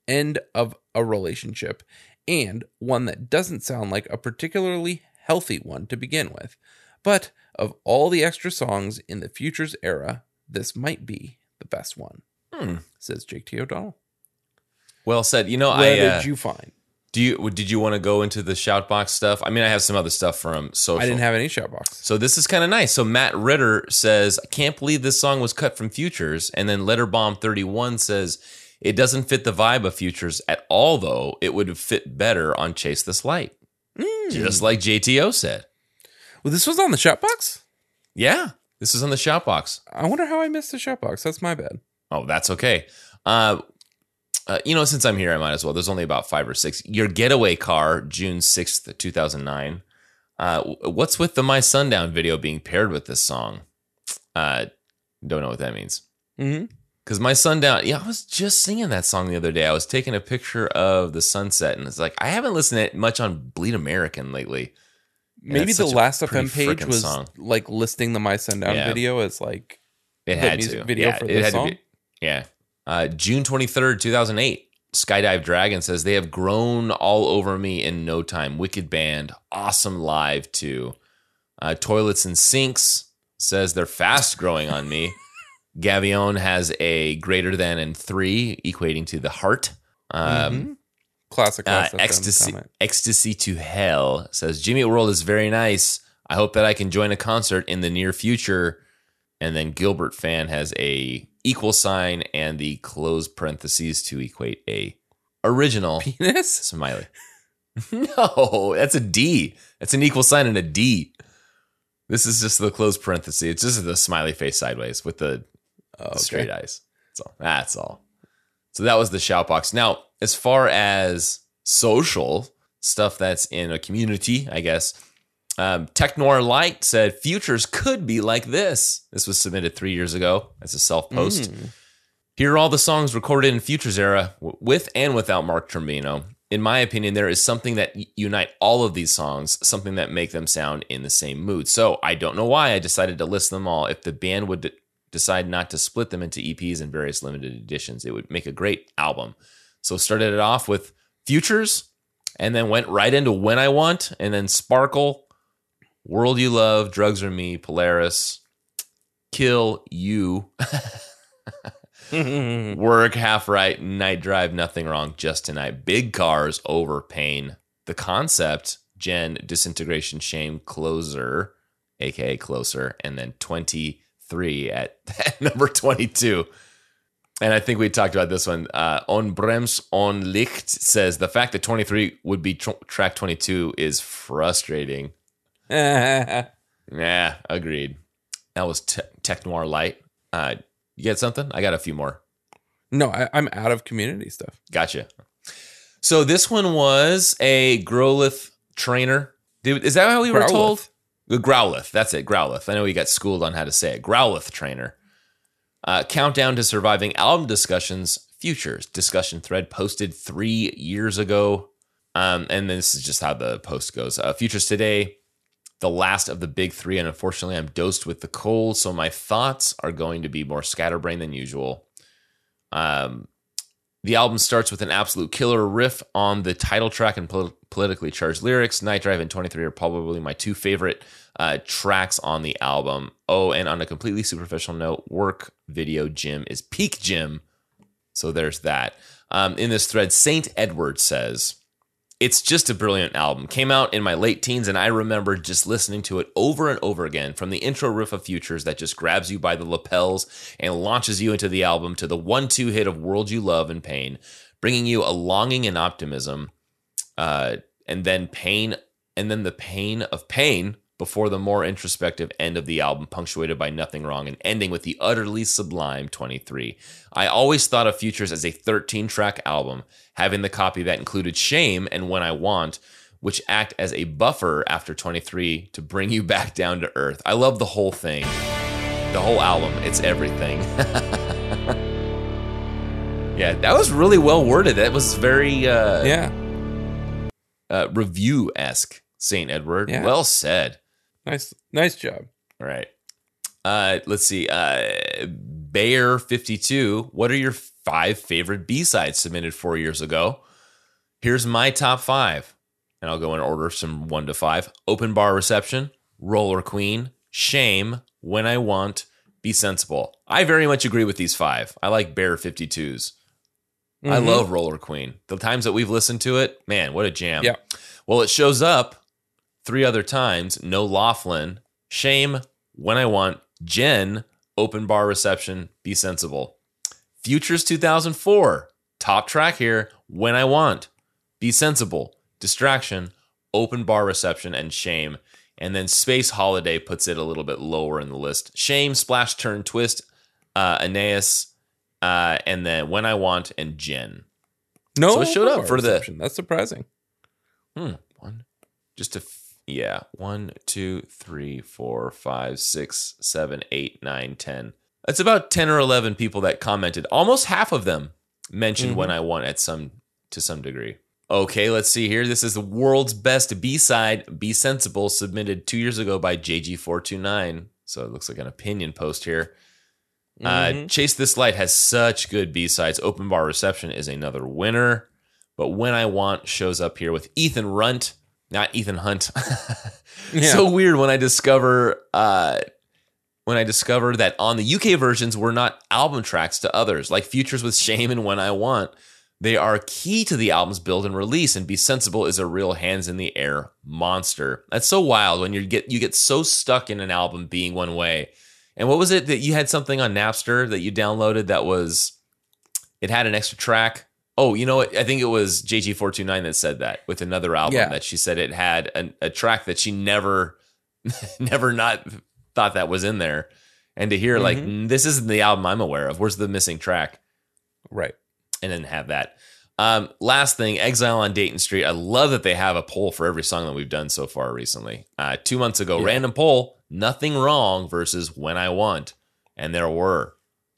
end of a relationship and one that doesn't sound like a particularly healthy one to begin with. But of all the extra songs in the Futures era, this might be the best one, Hmm. says JT O'Donnell. Well said. You know, What I uh, did you find? do you did you want to go into the shoutbox stuff? I mean, I have some other stuff from social. I didn't have any shoutbox. So this is kind of nice. So Matt Ritter says, "I can't believe this song was cut from Futures," and then Letterbomb thirty one says, "It doesn't fit the vibe of Futures at all, though. It would fit better on Chase This Light." Mm. Just like JTO said. Well, this was on the shoutbox? Yeah, this is on the shoutbox. I wonder how I missed the shoutbox. That's my bad. Oh, that's okay. Uh, uh, you know, since I'm here, I might as well. There's only about five or six. Your getaway car, June 6th, 2009. Uh, what's with the My Sundown video being paired with this song? Uh, don't know what that means. Mm-hmm. Because My Sundown, yeah, I was just singing that song the other day. I was taking a picture of the sunset, and it's like, I haven't listened to it much on Bleed American lately. Maybe the Last.fm page was song. like listing the My Sundown Yeah. video as like It The had music to. video yeah, for had song? To be, yeah. Uh, June 23rd, 2008. Skydive Dragon says they have grown all over me in no time. Wicked band, awesome live too. Uh, Toilets and Sinks says they're fast growing on me. Gavion has a greater than and three, equating to the heart. Um, mhm. classic uh, ecstasy, ecstasy to hell says Jimmy World is very nice. I hope that I can join a concert in the near future. And then Gilbert fan has a equal sign and the closed parentheses to equate a original penis. smiley. no, that's a D. That's an equal sign and a D. This is just the closed parenthesis. It's just the smiley face sideways with the uh, Oh, okay. straight eyes. That's all. That's all. So that was the shout box. Now, as far as social stuff that's in a community, I guess, um, Tech Noir Light said futures could be like this. This was submitted three years ago as a self post. Mm. Here are all the songs recorded in Futures era with and without Mark Trombino. In my opinion, there is something that unite all of these songs, something that make them sound in the same mood. So I don't know why I decided to list them all. If the band would decide not to split them into EPs and various limited editions, it would make a great album. So started it off with Futures, and then went right into When I Want, and then Sparkle, World You Love, Drugs or Me, Polaris, Kill You. Work half right, night drive, nothing wrong, just tonight. Big cars over pain. The concept, Jen, disintegration, shame, closer, aka closer, and then 23 at, at number 22. And I think we talked about this one. Uh, on Brems on Licht says the fact that 23 would be tr- track 22 is frustrating. Yeah, agreed. That was te- Tech Noir Light. Uh, you get something? I got a few more. no, I, I'm out of community stuff. Gotcha. So this one was a Growlithe trainer. Dude, is that how we were told? The Growlithe. That's it. Growlithe. I know we got schooled on how to say it. Growlithe trainer. Uh, countdown to surviving album discussions. Futures discussion thread posted three years ago. Um, and this is just how the post goes. Uh, Futures today, the last of the big three, and unfortunately, I'm dosed with the cold, so my thoughts are going to be more scatterbrained than usual. Um, the album starts with an absolute killer riff on the title track and pol- politically charged lyrics. Night Drive and 23 are probably my two favorite uh, tracks on the album. Oh, and on a completely superficial note, work video Jim is peak Jim. So there's that. Um, in this thread, Saint Edward says, it's just a brilliant album. Came out in my late teens, and I remember just listening to it over and over again from the intro riff of Futures that just grabs you by the lapels and launches you into the album to the one two hit of World You Love and Pain, bringing you a longing and optimism, uh, and then pain, and then the pain of pain before the more introspective end of the album, punctuated by Nothing Wrong and ending with the utterly sublime 23. I always thought of Futures as a 13 track album, having the copy that included Shame and When I Want, which act as a buffer after 23 to bring you back down to earth. I love the whole thing. The whole album, it's everything. yeah, that was really well worded. That was very uh, Yeah, uh, review esque, St. Edward. Yeah. Well said. Nice, nice job. All right. Uh, let's see. Uh, Bayer fifty two. What are your five favorite B sides submitted four years ago? Here's my top five, and I'll go in order from one to five. Open bar reception, Roller Queen, Shame, When I Want, Be Sensible. I very much agree with these five. I like Bear 52s. I Mhm. love Roller Queen. The times that we've listened to it, man, what a jam. Yeah. Well, it shows up three other times. No Laughlin, Shame, When I Want, Jen, Open Bar Reception, Be Sensible. Futures 2004, top track here, When I Want, Be Sensible, Distraction, Open Bar Reception, and Shame. And then Space Holiday puts it a little bit lower in the list. Shame, Splash Turn Twist, uh, Aeneas, uh, and then When I Want, and Jen. No, So it showed up for the- That's surprising. Hmm. One, just a, yeah. One, two, three, four, five, six, seven, eight, nine, ten. That's about 10 or 11 people that commented. Almost half of them mentioned Mhm. when I won at some, to some degree. Okay, let's see here. This is the world's best B side, Be Sensible, submitted two years ago by JG429. So it looks like an opinion post here. Uh, Mhm. Chase This Light has such good B sides. Open Bar Reception is another winner. But When I Want shows up here with Ethan Runt, not Ethan Hunt. Yeah. So weird when I discover uh, when I discover that on the UK versions were not album tracks to others, like Futures with Shame and When I Want. They are key to the album's build and release, and Be Sensible is a real hands in the air monster. That's so wild when you get you get so stuck in an album being one way. And what was it that you had something on Napster that you downloaded that was it had an extra track? Oh, you know what? I think it was JG429 that said that with another album Yeah. that she said it had an, a track that she never never not thought that was in there. And to hear like Mhm. "Mm, this isn't the album I'm aware of. Where's the missing track? right. and then have that. Um, last thing, Exile on Dayton Street. I love that they have a poll for every song that we've done so far recently. Uh, two months ago, Yeah. random poll, nothing wrong versus when I want. And there were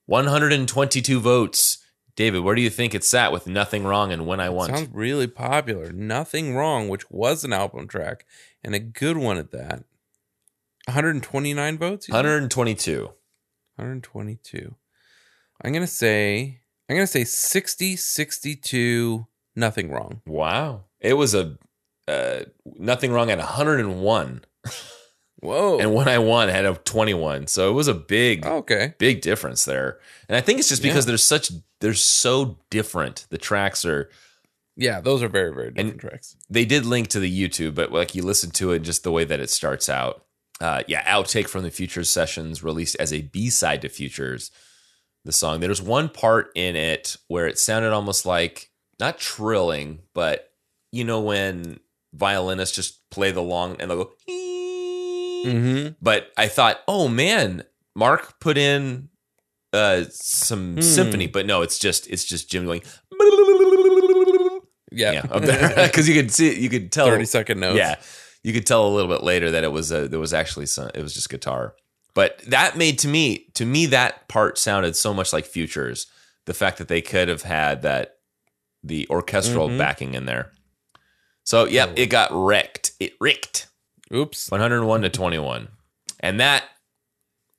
122 votes. David, where do you think it sat with nothing wrong and when I want? Sounds really popular. Nothing wrong, which was an album track and a good one at that. 129 votes. you said? 122. 122. I'm gonna say. I'm gonna say 60, 62. Nothing wrong. Wow. It was a uh, nothing wrong at 101. Whoa. And when I won, I had a 21. So it was a big, okay. big difference there. And I think it's just because there's such they're so different. The tracks are Yeah, those are very very different tracks. they did link to the YouTube, but like you listen to it just the way that it starts out. Uh yeah, outtake from the Futures sessions released as a B-side to Futures the song. There's one part in it where it sounded almost like not trilling, but you know when violinists just play the long and they'll go Mm-hmm. but I thought, oh man, Mark put in uh some Hmm. symphony, but no, it's just it's just Jim going Yeah. yeah because you could see you could tell 30 second notes. yeah you could tell a little bit later that it was a, there was actually some it was just guitar, but that made to me to me that part sounded so much like Futures. The fact that they could have had that the orchestral Mhm. backing in there. So yep, Oh. it got wrecked. It wrecked. Oops. 101 to 21. And that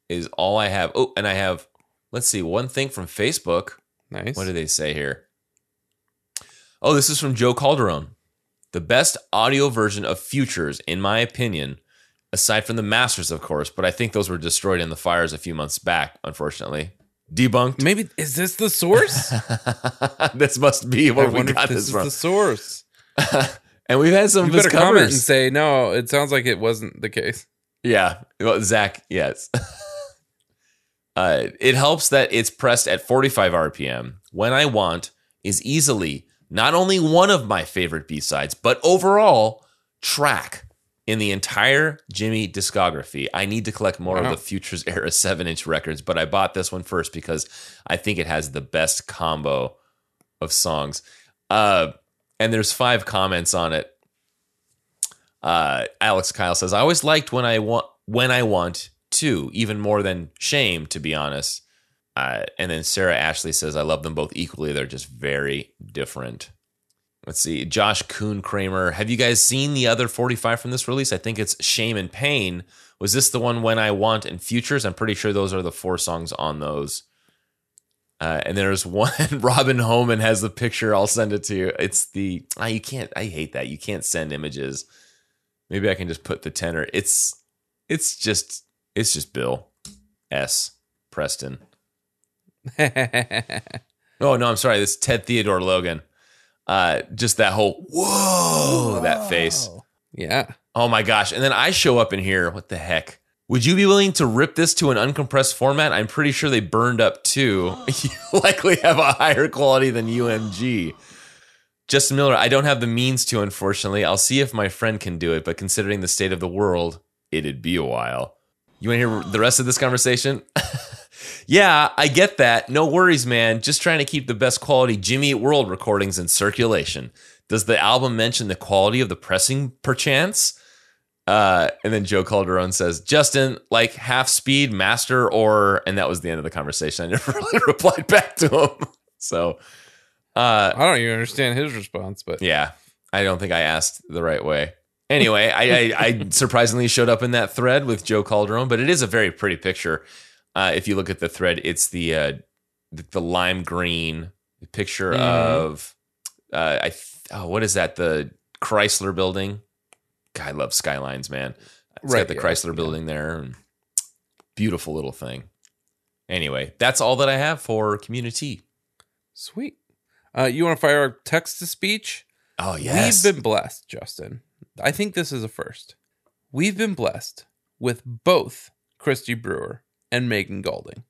is all I have. Oh, and I have, let's see, one thing from Facebook. Nice. What do they say here? Oh, this is from Joe Calderon. The best audio version of Futures, in my opinion, aside from the Masters, of course, but I think those were destroyed in the fires a few months back, unfortunately. Debunked. Maybe is this the source? this must be I where we got this this is from. the source. and we've had some You of his better comment and say no. It sounds like it wasn't the case. Yeah. Well, Zach, yes. uh, it helps that it's pressed at 45 RPM. When I Want is easily not only one of my favorite B sides, but overall track in the entire Jimmy discography. I need to collect more Wow. of the Futures era 7 inch records, but I bought this one first because I think it has the best combo of songs. Uh, and there's five comments on it uh, Alex Kyle says, I always liked when I want when I want to, even more than shame, to be honest. Uh, and then Sarah Ashley says, I love them both equally. They're just very different. let's see, Josh Kuhn Kramer. Have you guys seen the other 45 from this release? I think it's Shame and Pain. Was this the one When I Want and Futures? I'm pretty sure those are the four songs on those. Uh, and there's one Robin Homan has the picture. I'll send it to you. It's the ah, you can't. I hate that you can't send images. Maybe I can just put the tenor. It's it's just it's just Bill S Preston. Oh no, I'm sorry. This is Ted Theodore Logan. Uh, just that whole whoa, that face. yeah. Oh my gosh! And then I show up in here. What the heck? Would you be willing to rip this to an uncompressed format? I'm pretty sure they burned up too. you likely have a higher quality than UMG. Justin Miller, I don't have the means to, unfortunately. I'll see if my friend can do it, but considering the state of the world, it'd be a while. You want to hear the rest of this conversation? yeah, I get that. No worries, man. Just trying to keep the best quality Jimmy Eat World recordings in circulation. Does the album mention the quality of the pressing, perchance? Uh, and then Joe Calderon says, Justin, like half speed, master, or, and that was the end of the conversation. I never really replied back to him. So, uh, I don't even understand his response, but yeah, I don't think I asked the right way. Anyway, I, I, I surprisingly showed up in that thread with Joe Calderon, but it is a very pretty picture. Uh, if you look at the thread, it's the uh, the, the lime green picture Mhm. of uh, I th- oh, what is that? The Chrysler building. God, I love skylines, man. It's Right, got the yeah, Chrysler yeah. building there. Beautiful little thing. Anyway, that's all that I have for community. sweet. Uh, you want to fire our text to speech? Oh yes, We've been blessed, Justin. I think this is a first. We've been blessed with both Christy Brewer and Megan Golding.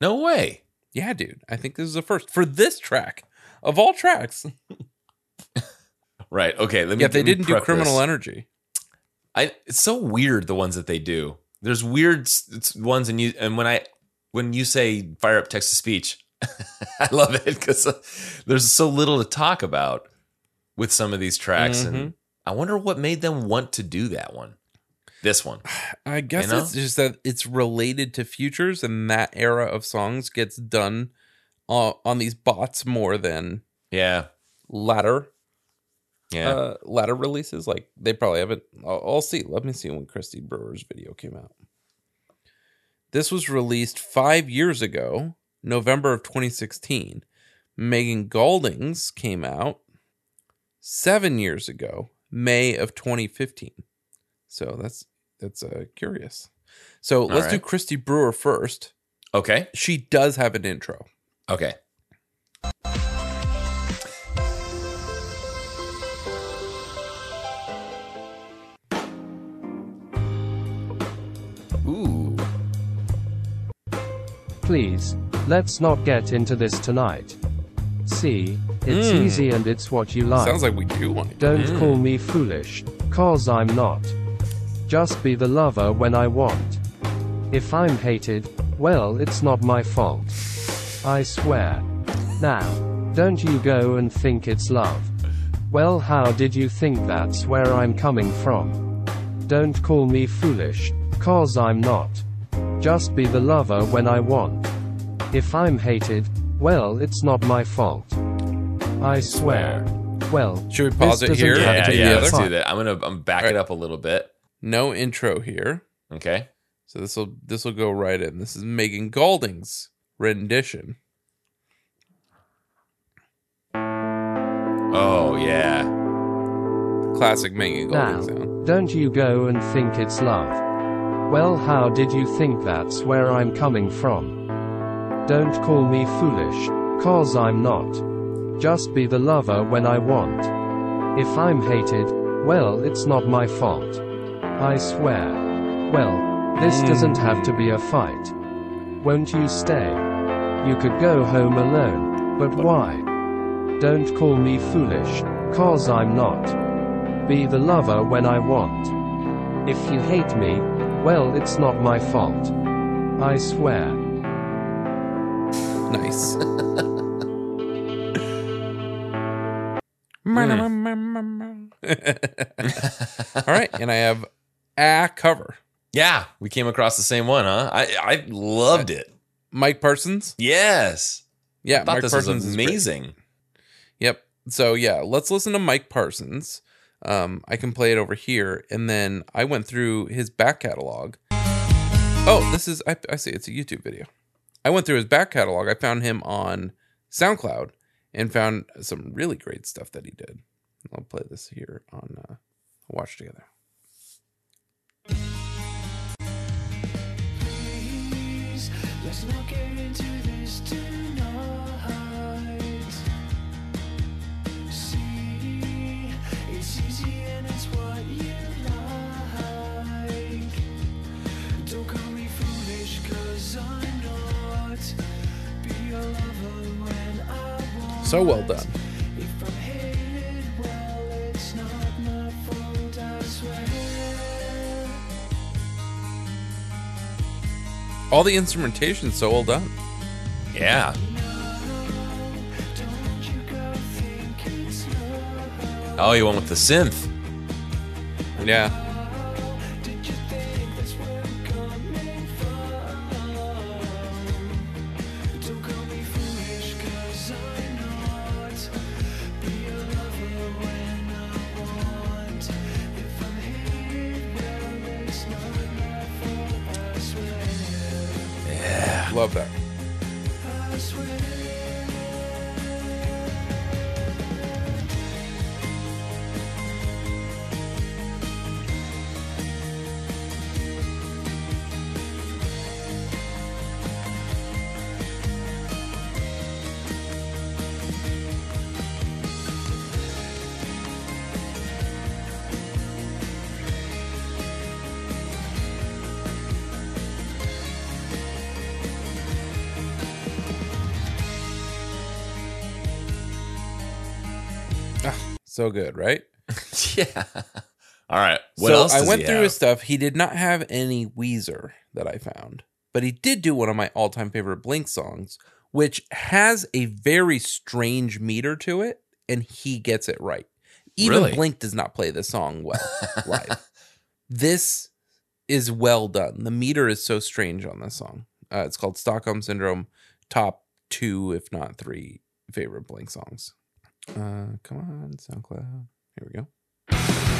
no way. Yeah, dude. I think this is a first for this track of all tracks. Right. Okay. Let me. Yet they didn't do Criminal this. Energy. I it's so weird the ones that they do. There's weird ones and you and when I when you say fire up text to speech, I love it because there's so little to talk about with some of these tracks, Mhm. and I wonder what made them want to do that one. This one, I guess You know? it's just that it's related to futures, and that era of songs gets done uh, on these bots more than yeah, latter yeah. uh, latter releases. Like they probably haven't. I'll, I'll see. Let me see when Christy Brewer's video came out. This was released five years ago, November of 2016. Megan Golding's came out seven years ago, May of 2015. So that's that's uh, curious. So let's do right. Christy Brewer first. okay, She does have an intro. okay. Please, let's not get into this tonight. See, it's Mm. easy and it's what you like. Sounds like we do want to. Don't call me foolish, cause I'm not. Just be the lover when I want. If I'm hated, well, it's not my fault. I swear. Now, don't you go and think it's love. Well, how did you think that's where I'm coming from? Don't call me foolish, cause I'm not. Just be the lover when I want. If I'm hated, well, it's not my fault. I swear. Well, Should we pause this it here? doesn't have yeah, to yeah. Let's fight. do that. I'm gonna I'm back All it up a little bit. No intro here. Okay. So this will this will go right in. This is Megan Golding's rendition. Oh yeah. Classic Megan Now, Golding sound. don't you go and think it's love. Well, how did you think that's where I'm coming from? Don't call me foolish, cause I'm not. Just be the lover when I want. If I'm hated, well, it's not my fault. I swear. Well, this hmm. doesn't have to be a fight. Won't you stay? You could go home alone, but why? Don't call me foolish, cause I'm not. Be the lover when I want. If you hate me, well, it's not my fault. I swear. Nice. All right, and I have a cover. Yeah, we came across the same one, huh? I I loved it. Mike Parsons. Yes, Yeah, I thought Mike this Parsons was is amazing. Yep. So yeah, let's listen to Mike Parsons. Um, I can play it over here, and then I went through his back catalog. Oh, this is I, I see it's a YouTube video. I went through his back catalog. I found him on SoundCloud and found some really great stuff that he did. I'll play this here on uh, Watch Together. Please, So well done. All the instrumentation so well done. Yeah. Oh, you went with the synth. Yeah. So good, right? yeah. All right. What so else? I went through have? his stuff. He did not have any Weezer that I found, but he did do one of my all-time favorite Blink songs, which has a very strange meter to it, and he gets it right. Even Really? Blink does not play this song well live. This is well done. The meter is so strange on this song. Uh, it's called Stockholm Syndrome. Top two, if not three, favorite Blink songs. Uh, come on, SoundCloud. Here we go.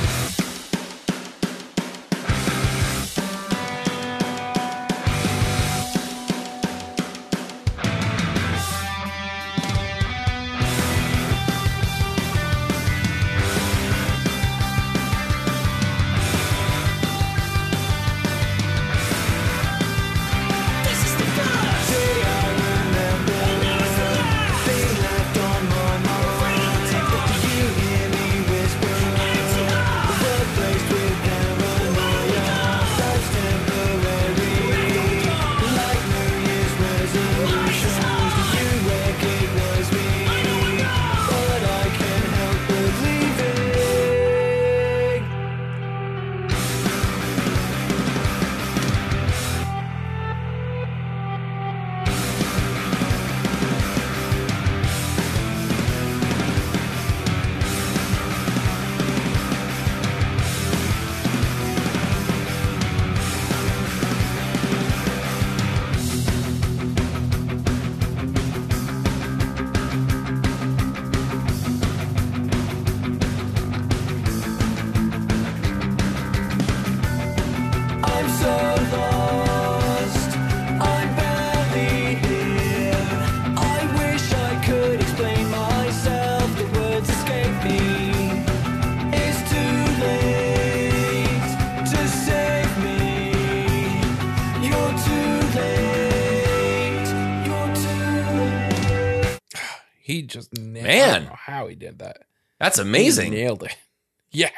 Man. don't know how he did that. That's He amazing. nailed it. Yeah.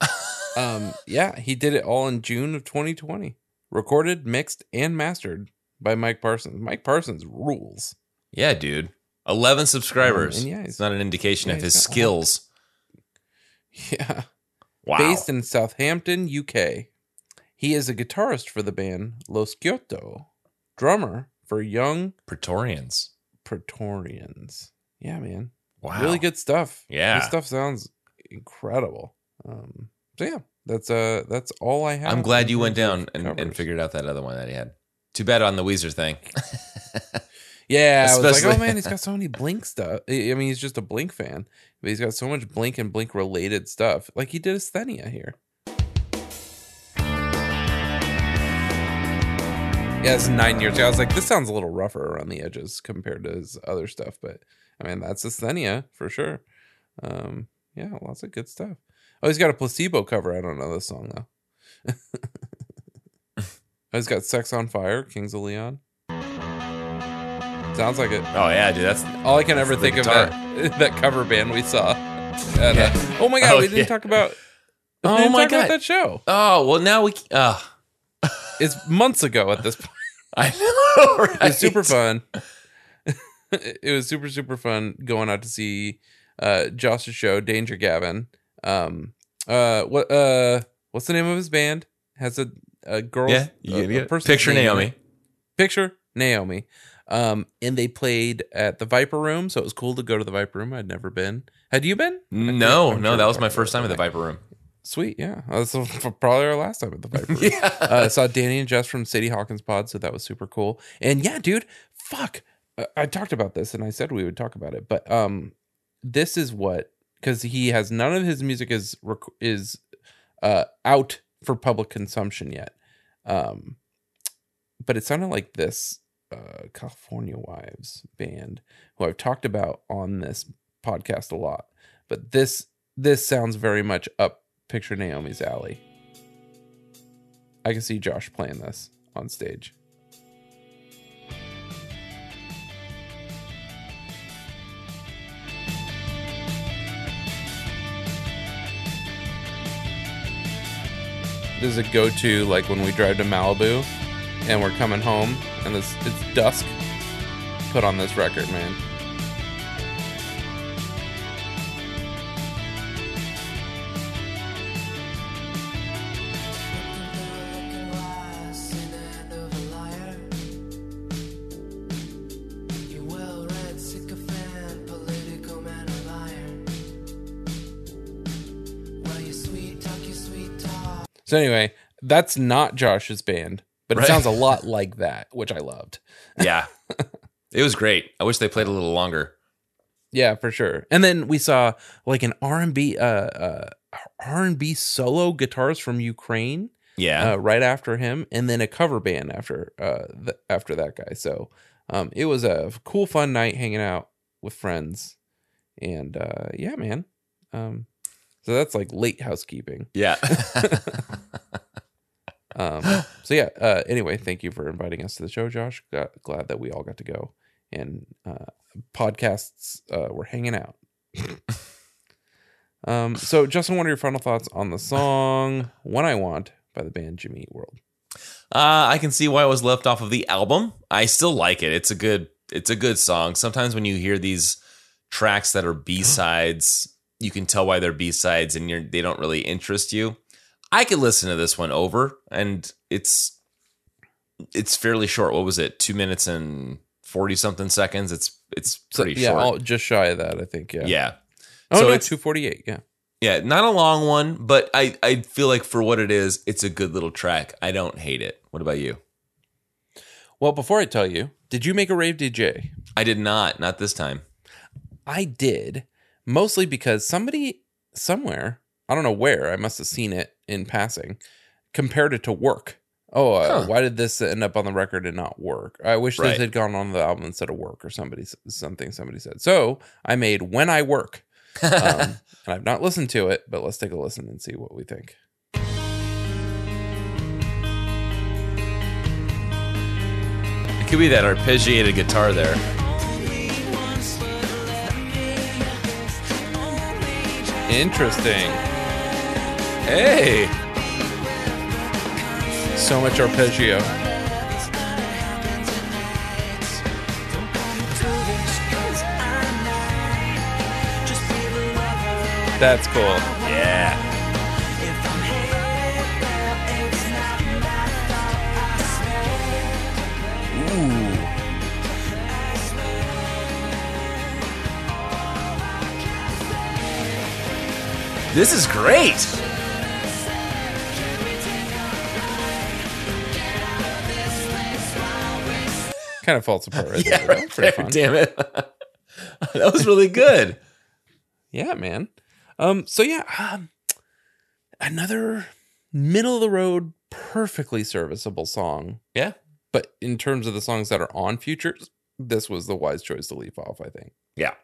um, yeah, he did it all in June of 2020. Recorded, mixed, and mastered by Mike Parsons. Mike Parsons rules. Yeah, dude. 11 subscribers. Um, and yeah, it's not an indication yeah, of his skills. Yeah. Wow. Based in Southampton, UK. He is a guitarist for the band Los Kyoto, drummer for Young Praetorians. Praetorians. Yeah, man. Wow. Really good stuff. Yeah. This stuff sounds incredible. Um, so yeah, that's uh that's all I have. I'm glad you went down and, and figured out that other one that he had. Too bad on the Weezer thing. Yeah, I was like, oh man, he's got so many Blink stuff. I I mean, he's just a Blink fan, but he's got so much Blink and Blink related stuff. Like he did Asthenia here. Yeah, it's nine years ago. I was like, this sounds a little rougher around the edges compared to his other stuff, but I mean, that's Asthenia for sure. Um, yeah, lots of good stuff. Oh, he's got a placebo cover. I don't know this song though. oh, he's got Sex on Fire, Kings of Leon. Sounds like it. Oh yeah, dude. That's All I can ever think of that that cover band we saw. at, Yeah. uh, oh my god, Oh, we didn't yeah. talk about. we Oh didn't my talk about God. that show. oh well. Now we. Uh, It's months ago at this point. I know. Right? It was super fun. it was super super fun going out to see uh Josh's show, Danger Gavin. Um, uh, what uh, what's the name of his band? Has a a girl. Yeah, a- a get it. person's Picture name Naomi. Picture Naomi. Um, and they played at the Viper Room, so it was cool to go to the Viper Room. I'd never been. Had you been? No, no, sure that was my first time at the Viper Room. Sweet, yeah. That's probably our last time at the Viper Room. Yeah. uh, I saw Danny and Jess from City Hawkins Pod, so that was super cool. And yeah, dude, fuck. I talked about this, and I said we would talk about it, but um, this is what because he has none of his music is rec- is uh out for public consumption yet. Um, but it sounded like this uh California Wives band who I've talked about on this podcast a lot. But this this sounds very much up picture Naomi's alley. I can see Josh playing this on stage. This is a go-to like when we drive to Malibu and we're coming home and it's dusk. Put on this record, man. So anyway, that's not Josh's band, but it Right. sounds a lot like that, which I loved. Yeah. it was great. I wish they played a little longer. Yeah, for sure. And then we saw like an R and B, uh, uh, R and B solo guitarist from Ukraine, Yeah. uh, right after him, and then a cover band after, uh, th- after that guy. So, um, it was a cool, fun night hanging out with friends, and uh, yeah, man. Um, so that's like late housekeeping. yeah. Um, so yeah. Uh, anyway, thank you for inviting us to the show, Josh. Got, glad that we all got to go, and uh, podcasts uh, were hanging out. um, so Justin, what are your final thoughts on the song "When I Want" by the band Jimmy Eat World? Uh, I can see why it was left off of the album. I still like it. It's a good it's a good song. Sometimes when you hear these tracks that are B-sides, you can tell why they're B-sides and you're they don't really interest you. I could listen to this one over and it's it's fairly short. What was it? 2 minutes and 40 something seconds. It's it's So, pretty yeah, short. all, just shy of that, I think. Yeah. yeah. Oh So no, it's- two forty eight. Yeah. Yeah, not a long one, but I I feel like for what it is, it's a good little track. I don't hate it. What about you? Well, before I tell you, did you make a rave DJ? I did not, not this time. I did, mostly because somebody somewhere, I don't know where, I must have seen it in passing, compared it to work. Oh, uh, Huh. why did this end up on the record and not work? I wish Right. this had gone on the album instead of work or somebody something somebody said. So I made when I work, um, and I've not listened to it, but let's take a listen and see what we think. It could be that arpeggiated guitar there. Interesting. Hey, So much arpeggio. That's cool. yeah. This is great. Kind of falls apart right yeah, there. right there. fun. Damn it. that was really good. Yeah, man. Um, so yeah, um, another middle of the road, perfectly serviceable song. Yeah. But in terms of the songs that are on futures, this was the wise choice to leave off, I think. Yeah.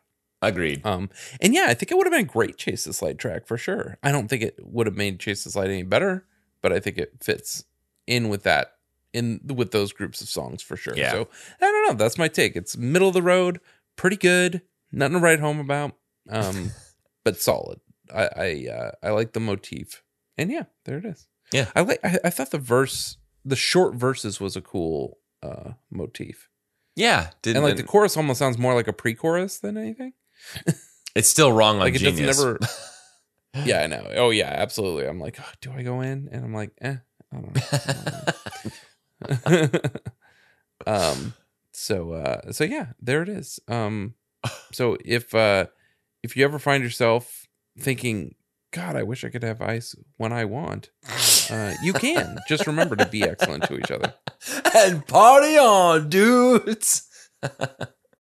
Agreed. Um, and yeah, I think it would have been a great Chase This Light track for sure. I don't think it would have made Chase This Light any better, but I think it fits in with that in with those groups of songs for sure. Yeah. So I don't know. That's my take. It's middle of the road, pretty good, nothing to write home about. Um, but solid. I I uh, I like the motif, and yeah, there it is. Yeah. I like. I, I thought the verse, the short verses, was a cool uh motif, Yeah. Didn't, and like the chorus almost sounds more like a pre-chorus than anything. it's still wrong on like it Genius. doesn't yeah i know. Oh yeah absolutely. I'm like oh, do i go in? And i'm like eh i don't know, I don't know. um so uh so yeah there it is. Um so if uh if you ever find yourself thinking god i wish i could have ice when i want uh you can. Just remember to be excellent to each other. And party on, dudes.